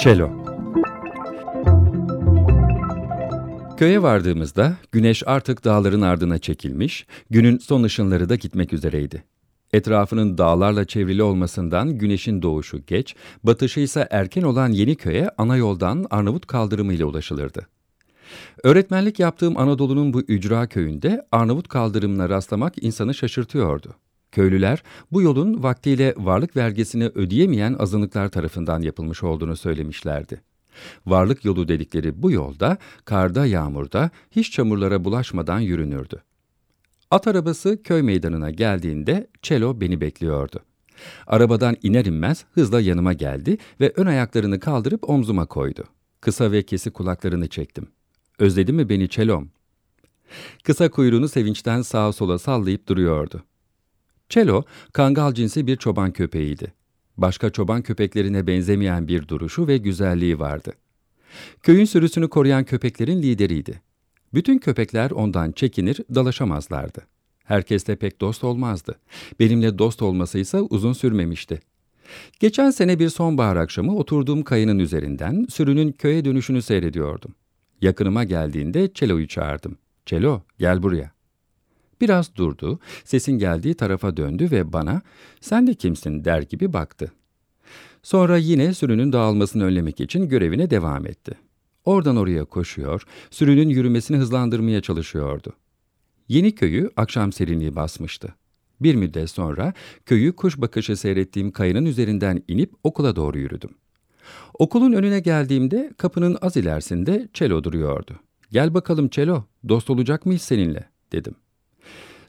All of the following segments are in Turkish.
Çelo Köye vardığımızda güneş artık dağların ardına çekilmiş, günün son ışınları da gitmek üzereydi. Etrafının dağlarla çevrili olmasından güneşin doğuşu geç, batışı ise erken olan yeni köye ana yoldan Arnavut kaldırımı ile ulaşılırdı. Öğretmenlik yaptığım Anadolu'nun bu ücra köyünde Arnavut kaldırımına rastlamak insanı şaşırtıyordu. Köylüler bu yolun vaktiyle varlık vergisini ödeyemeyen azınlıklar tarafından yapılmış olduğunu söylemişlerdi. Varlık yolu dedikleri bu yolda karda yağmurda hiç çamurlara bulaşmadan yürünürdü. At arabası köy meydanına geldiğinde Çelo beni bekliyordu. Arabadan iner inmez hızla yanıma geldi ve ön ayaklarını kaldırıp omzuma koydu. Kısa ve kesik kulaklarını çektim. Özledi mi beni Çelom? Kısa kuyruğunu sevinçten sağa sola sallayıp duruyordu. Çelo, kangal cinsi bir çoban köpeğiydi. Başka çoban köpeklerine benzemeyen bir duruşu ve güzelliği vardı. Köyün sürüsünü koruyan köpeklerin lideriydi. Bütün köpekler ondan çekinir, dalaşamazlardı. Herkesle pek dost olmazdı. Benimle dost olması ise uzun sürmemişti. Geçen sene bir sonbahar akşamı oturduğum kayının üzerinden sürünün köye dönüşünü seyrediyordum. Yakınıma geldiğinde Çelo'yu çağırdım. Çelo, gel buraya. Biraz durdu, sesin geldiği tarafa döndü ve bana sen de kimsin der gibi baktı. Sonra yine sürünün dağılmasını önlemek için görevine devam etti. Oradan oraya koşuyor, sürünün yürümesini hızlandırmaya çalışıyordu. Yeni köyü akşam serinliği basmıştı. Bir müddet sonra köyü kuş bakışı seyrettiğim kayanın üzerinden inip okula doğru yürüdüm. Okulun önüne geldiğimde kapının az ilerisinde Çelo duruyordu. Gel bakalım Çelo, dost olacak mıyız seninle, dedim.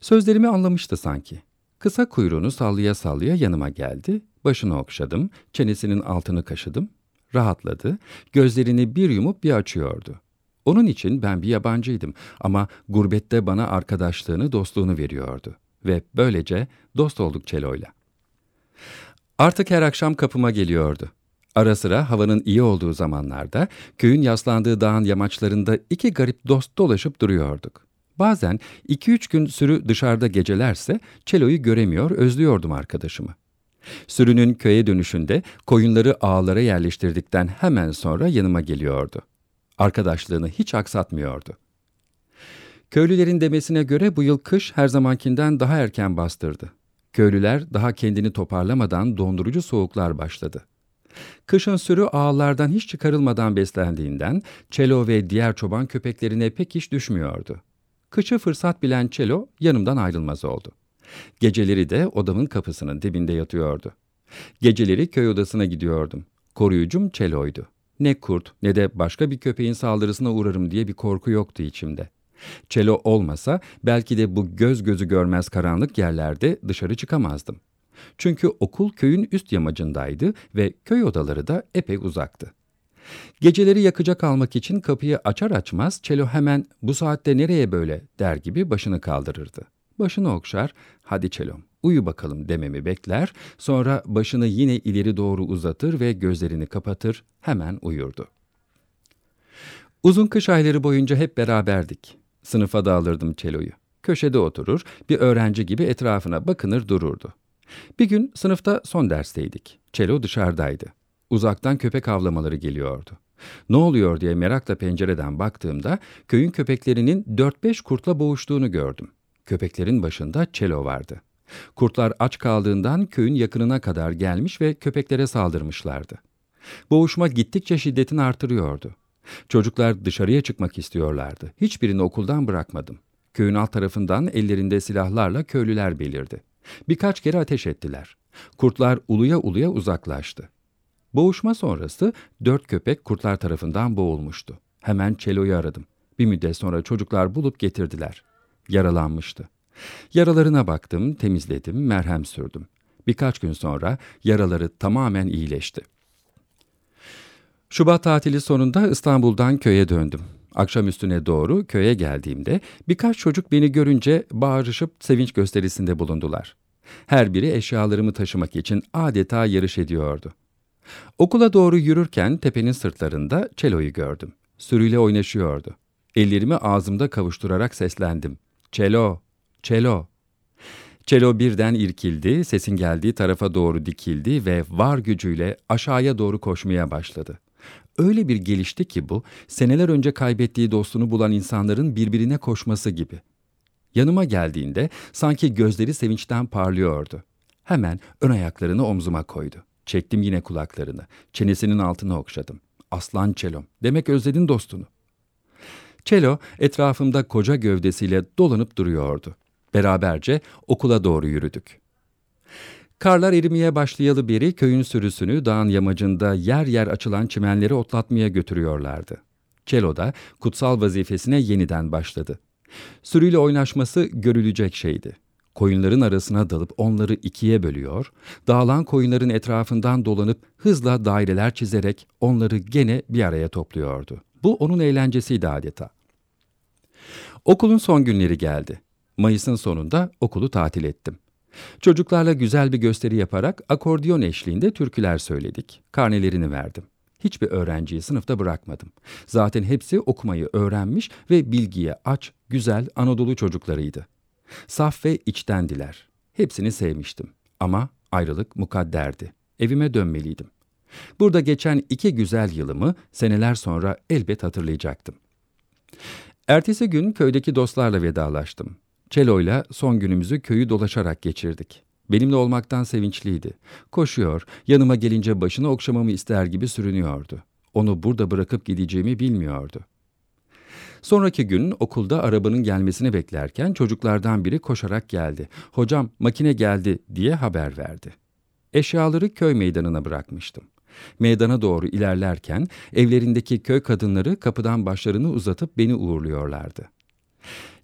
Sözlerimi anlamıştı sanki. Kısa kuyruğunu sallaya sallaya yanıma geldi, başını okşadım, çenesinin altını kaşıdım. Rahatladı, gözlerini bir yumup bir açıyordu. Onun için ben bir yabancıydım ama gurbette bana arkadaşlığını, dostluğunu veriyordu. Ve böylece dost olduk Çelo'yla. Artık her akşam kapıma geliyordu. Ara sıra havanın iyi olduğu zamanlarda köyün yaslandığı dağın yamaçlarında iki garip dost dolaşıp duruyorduk. Bazen 2-3 gün sürü dışarıda gecelerse Çelo'yu göremiyor, özlüyordum arkadaşımı. Sürünün köye dönüşünde koyunları ağlara yerleştirdikten hemen sonra yanıma geliyordu. Arkadaşlığını hiç aksatmıyordu. Köylülerin demesine göre bu yıl kış her zamankinden daha erken bastırdı. Köylüler daha kendini toparlamadan dondurucu soğuklar başladı. Kışın sürü ağlardan hiç çıkarılmadan beslendiğinden çelo ve diğer çoban köpeklerine pek iş düşmüyordu. Kışı fırsat bilen Çelo yanımdan ayrılmaz oldu. Geceleri de odamın kapısının dibinde yatıyordu. Geceleri köy odasına gidiyordum. Koruyucum Çelo'ydu. Ne kurt ne de başka bir köpeğin saldırısına uğrarım diye bir korku yoktu içimde. Çelo olmasa belki de bu göz gözü görmez karanlık yerlerde dışarı çıkamazdım. Çünkü okul köyün üst yamacındaydı ve köy odaları da epey uzaktı. Geceleri yakacak almak için kapıyı açar açmaz Çelo hemen bu saatte nereye böyle der gibi başını kaldırırdı. Başını okşar, hadi Çelom uyu bakalım dememi bekler, sonra başını yine ileri doğru uzatır ve gözlerini kapatır, hemen uyurdu. Uzun kış ayları boyunca hep beraberdik. Sınıfa da alırdım Çelo'yu. Köşede oturur, bir öğrenci gibi etrafına bakınır dururdu. Bir gün sınıfta son dersteydik. Çelo dışarıdaydı. Uzaktan köpek avlamaları geliyordu. Ne oluyor diye merakla pencereden baktığımda köyün köpeklerinin 4-5 kurtla boğuştuğunu gördüm. Köpeklerin başında Çelo vardı. Kurtlar aç kaldığından köyün yakınına kadar gelmiş ve köpeklere saldırmışlardı. Boğuşma gittikçe şiddetini artırıyordu. Çocuklar dışarıya çıkmak istiyorlardı. Hiçbirini okuldan bırakmadım. Köyün alt tarafından ellerinde silahlarla köylüler belirdi. Birkaç kere ateş ettiler. Kurtlar uluya uluya uzaklaştı. Boğuşma sonrası dört köpek kurtlar tarafından boğulmuştu. Hemen Çelo'yu aradım. Bir müddet sonra çocuklar bulup getirdiler. Yaralanmıştı. Yaralarına baktım, temizledim, merhem sürdüm. Birkaç gün sonra yaraları tamamen iyileşti. Şubat tatili sonunda İstanbul'dan köye döndüm. Akşam üstüne doğru köye geldiğimde birkaç çocuk beni görünce bağırışıp sevinç gösterisinde bulundular. Her biri eşyalarımı taşımak için adeta yarış ediyordu. Okula doğru yürürken tepenin sırtlarında Çelo'yu gördüm. Sürüyle oynaşıyordu. Ellerimi ağzımda kavuşturarak seslendim. Çelo, Çelo. Çelo birden irkildi, sesin geldiği tarafa doğru dikildi ve var gücüyle aşağıya doğru koşmaya başladı. Öyle bir gelişti ki bu, seneler önce kaybettiği dostunu bulan insanların birbirine koşması gibi. Yanıma geldiğinde sanki gözleri sevinçten parlıyordu. Hemen ön ayaklarını omzuma koydu. Çektim yine kulaklarını. Çenesinin altına okşadım. Aslan Çelom, demek özledin dostunu. Çelo etrafımda koca gövdesiyle dolanıp duruyordu. Beraberce okula doğru yürüdük. Karlar erimeye başlayalı beri köyün sürüsünü dağın yamacında yer yer açılan çimenleri otlatmaya götürüyorlardı. Çelo da kutsal vazifesine yeniden başladı. Sürüyle oynaşması görülecek şeydi. Koyunların arasına dalıp onları ikiye bölüyor, dağılan koyunların etrafından dolanıp hızla daireler çizerek onları gene bir araya topluyordu. Bu onun eğlencesiydi adeta. Okulun son günleri geldi. Mayıs'ın sonunda okulu tatil ettim. Çocuklarla güzel bir gösteri yaparak akordiyon eşliğinde türküler söyledik. Karnelerini verdim. Hiçbir öğrenciyi sınıfta bırakmadım. Zaten hepsi okumayı öğrenmiş ve bilgiye aç, güzel Anadolu çocuklarıydı. Saf ve içtendiler. Hepsini sevmiştim. Ama ayrılık mukadderdi. Evime dönmeliydim. Burada geçen iki güzel yılımı seneler sonra elbet hatırlayacaktım. Ertesi gün köydeki dostlarla vedalaştım. Çelo'yla son günümüzü köyü dolaşarak geçirdik. Benimle olmaktan sevinçliydi. Koşuyor, yanıma gelince başını okşamamı ister gibi sürünüyordu. Onu burada bırakıp gideceğimi bilmiyordu. Sonraki gün okulda arabanın gelmesini beklerken çocuklardan biri koşarak geldi. Hocam makine geldi diye haber verdi. Eşyaları köy meydanına bırakmıştım. Meydana doğru ilerlerken evlerindeki köy kadınları kapıdan başlarını uzatıp beni uğurluyorlardı.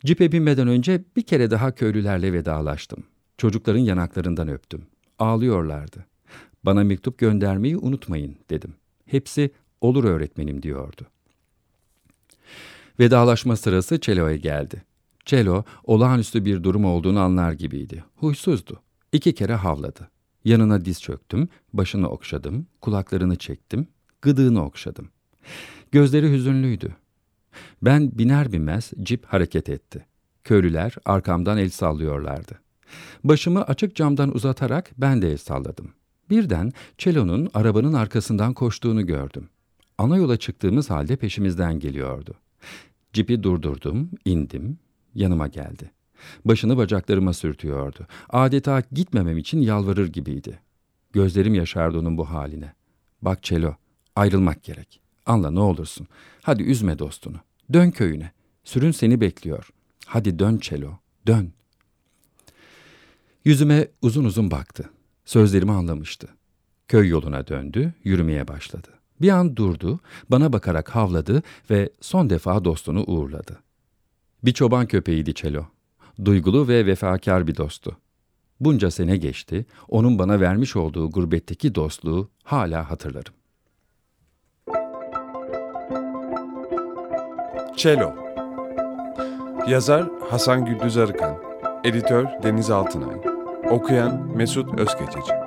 Cipe binmeden önce bir kere daha köylülerle vedalaştım. Çocukların yanaklarından öptüm. Ağlıyorlardı. Bana mektup göndermeyi unutmayın dedim. Hepsi olur öğretmenim diyordu. Vedalaşma sırası Çelo'ya geldi. Çelo olağanüstü bir durum olduğunu anlar gibiydi. Huysuzdu. İki kere havladı. Yanına diz çöktüm, başını okşadım, kulaklarını çektim, gıdığını okşadım. Gözleri hüzünlüydü. Ben biner binmez cip hareket etti. Köylüler arkamdan el sallıyorlardı. Başımı açık camdan uzatarak ben de el salladım. Birden Çelo'nun arabanın arkasından koştuğunu gördüm. Ana yola çıktığımız halde peşimizden geliyordu. Cipi durdurdum, indim, yanıma geldi. Başını bacaklarıma sürtüyordu. Adeta gitmemem için yalvarır gibiydi. Gözlerim yaşardı onun bu haline. Bak Çelo, ayrılmak gerek. Anla ne olursun. Hadi üzme dostunu. Dön köyüne. Sürün seni bekliyor. Hadi dön Çelo, dön. Yüzüme uzun uzun baktı. Sözlerimi anlamıştı. Köy yoluna döndü, yürümeye başladı. Bir an durdu, bana bakarak havladı ve son defa dostunu uğurladı. Bir çoban köpeğiydi Çelo. Duygulu ve vefakar bir dostu. Bunca sene geçti, onun bana vermiş olduğu gurbetteki dostluğu hala hatırlarım. Çelo Yazar Hasan Güldüz Arıkan Editör Deniz Altınay Okuyan Mesut Özkeçeci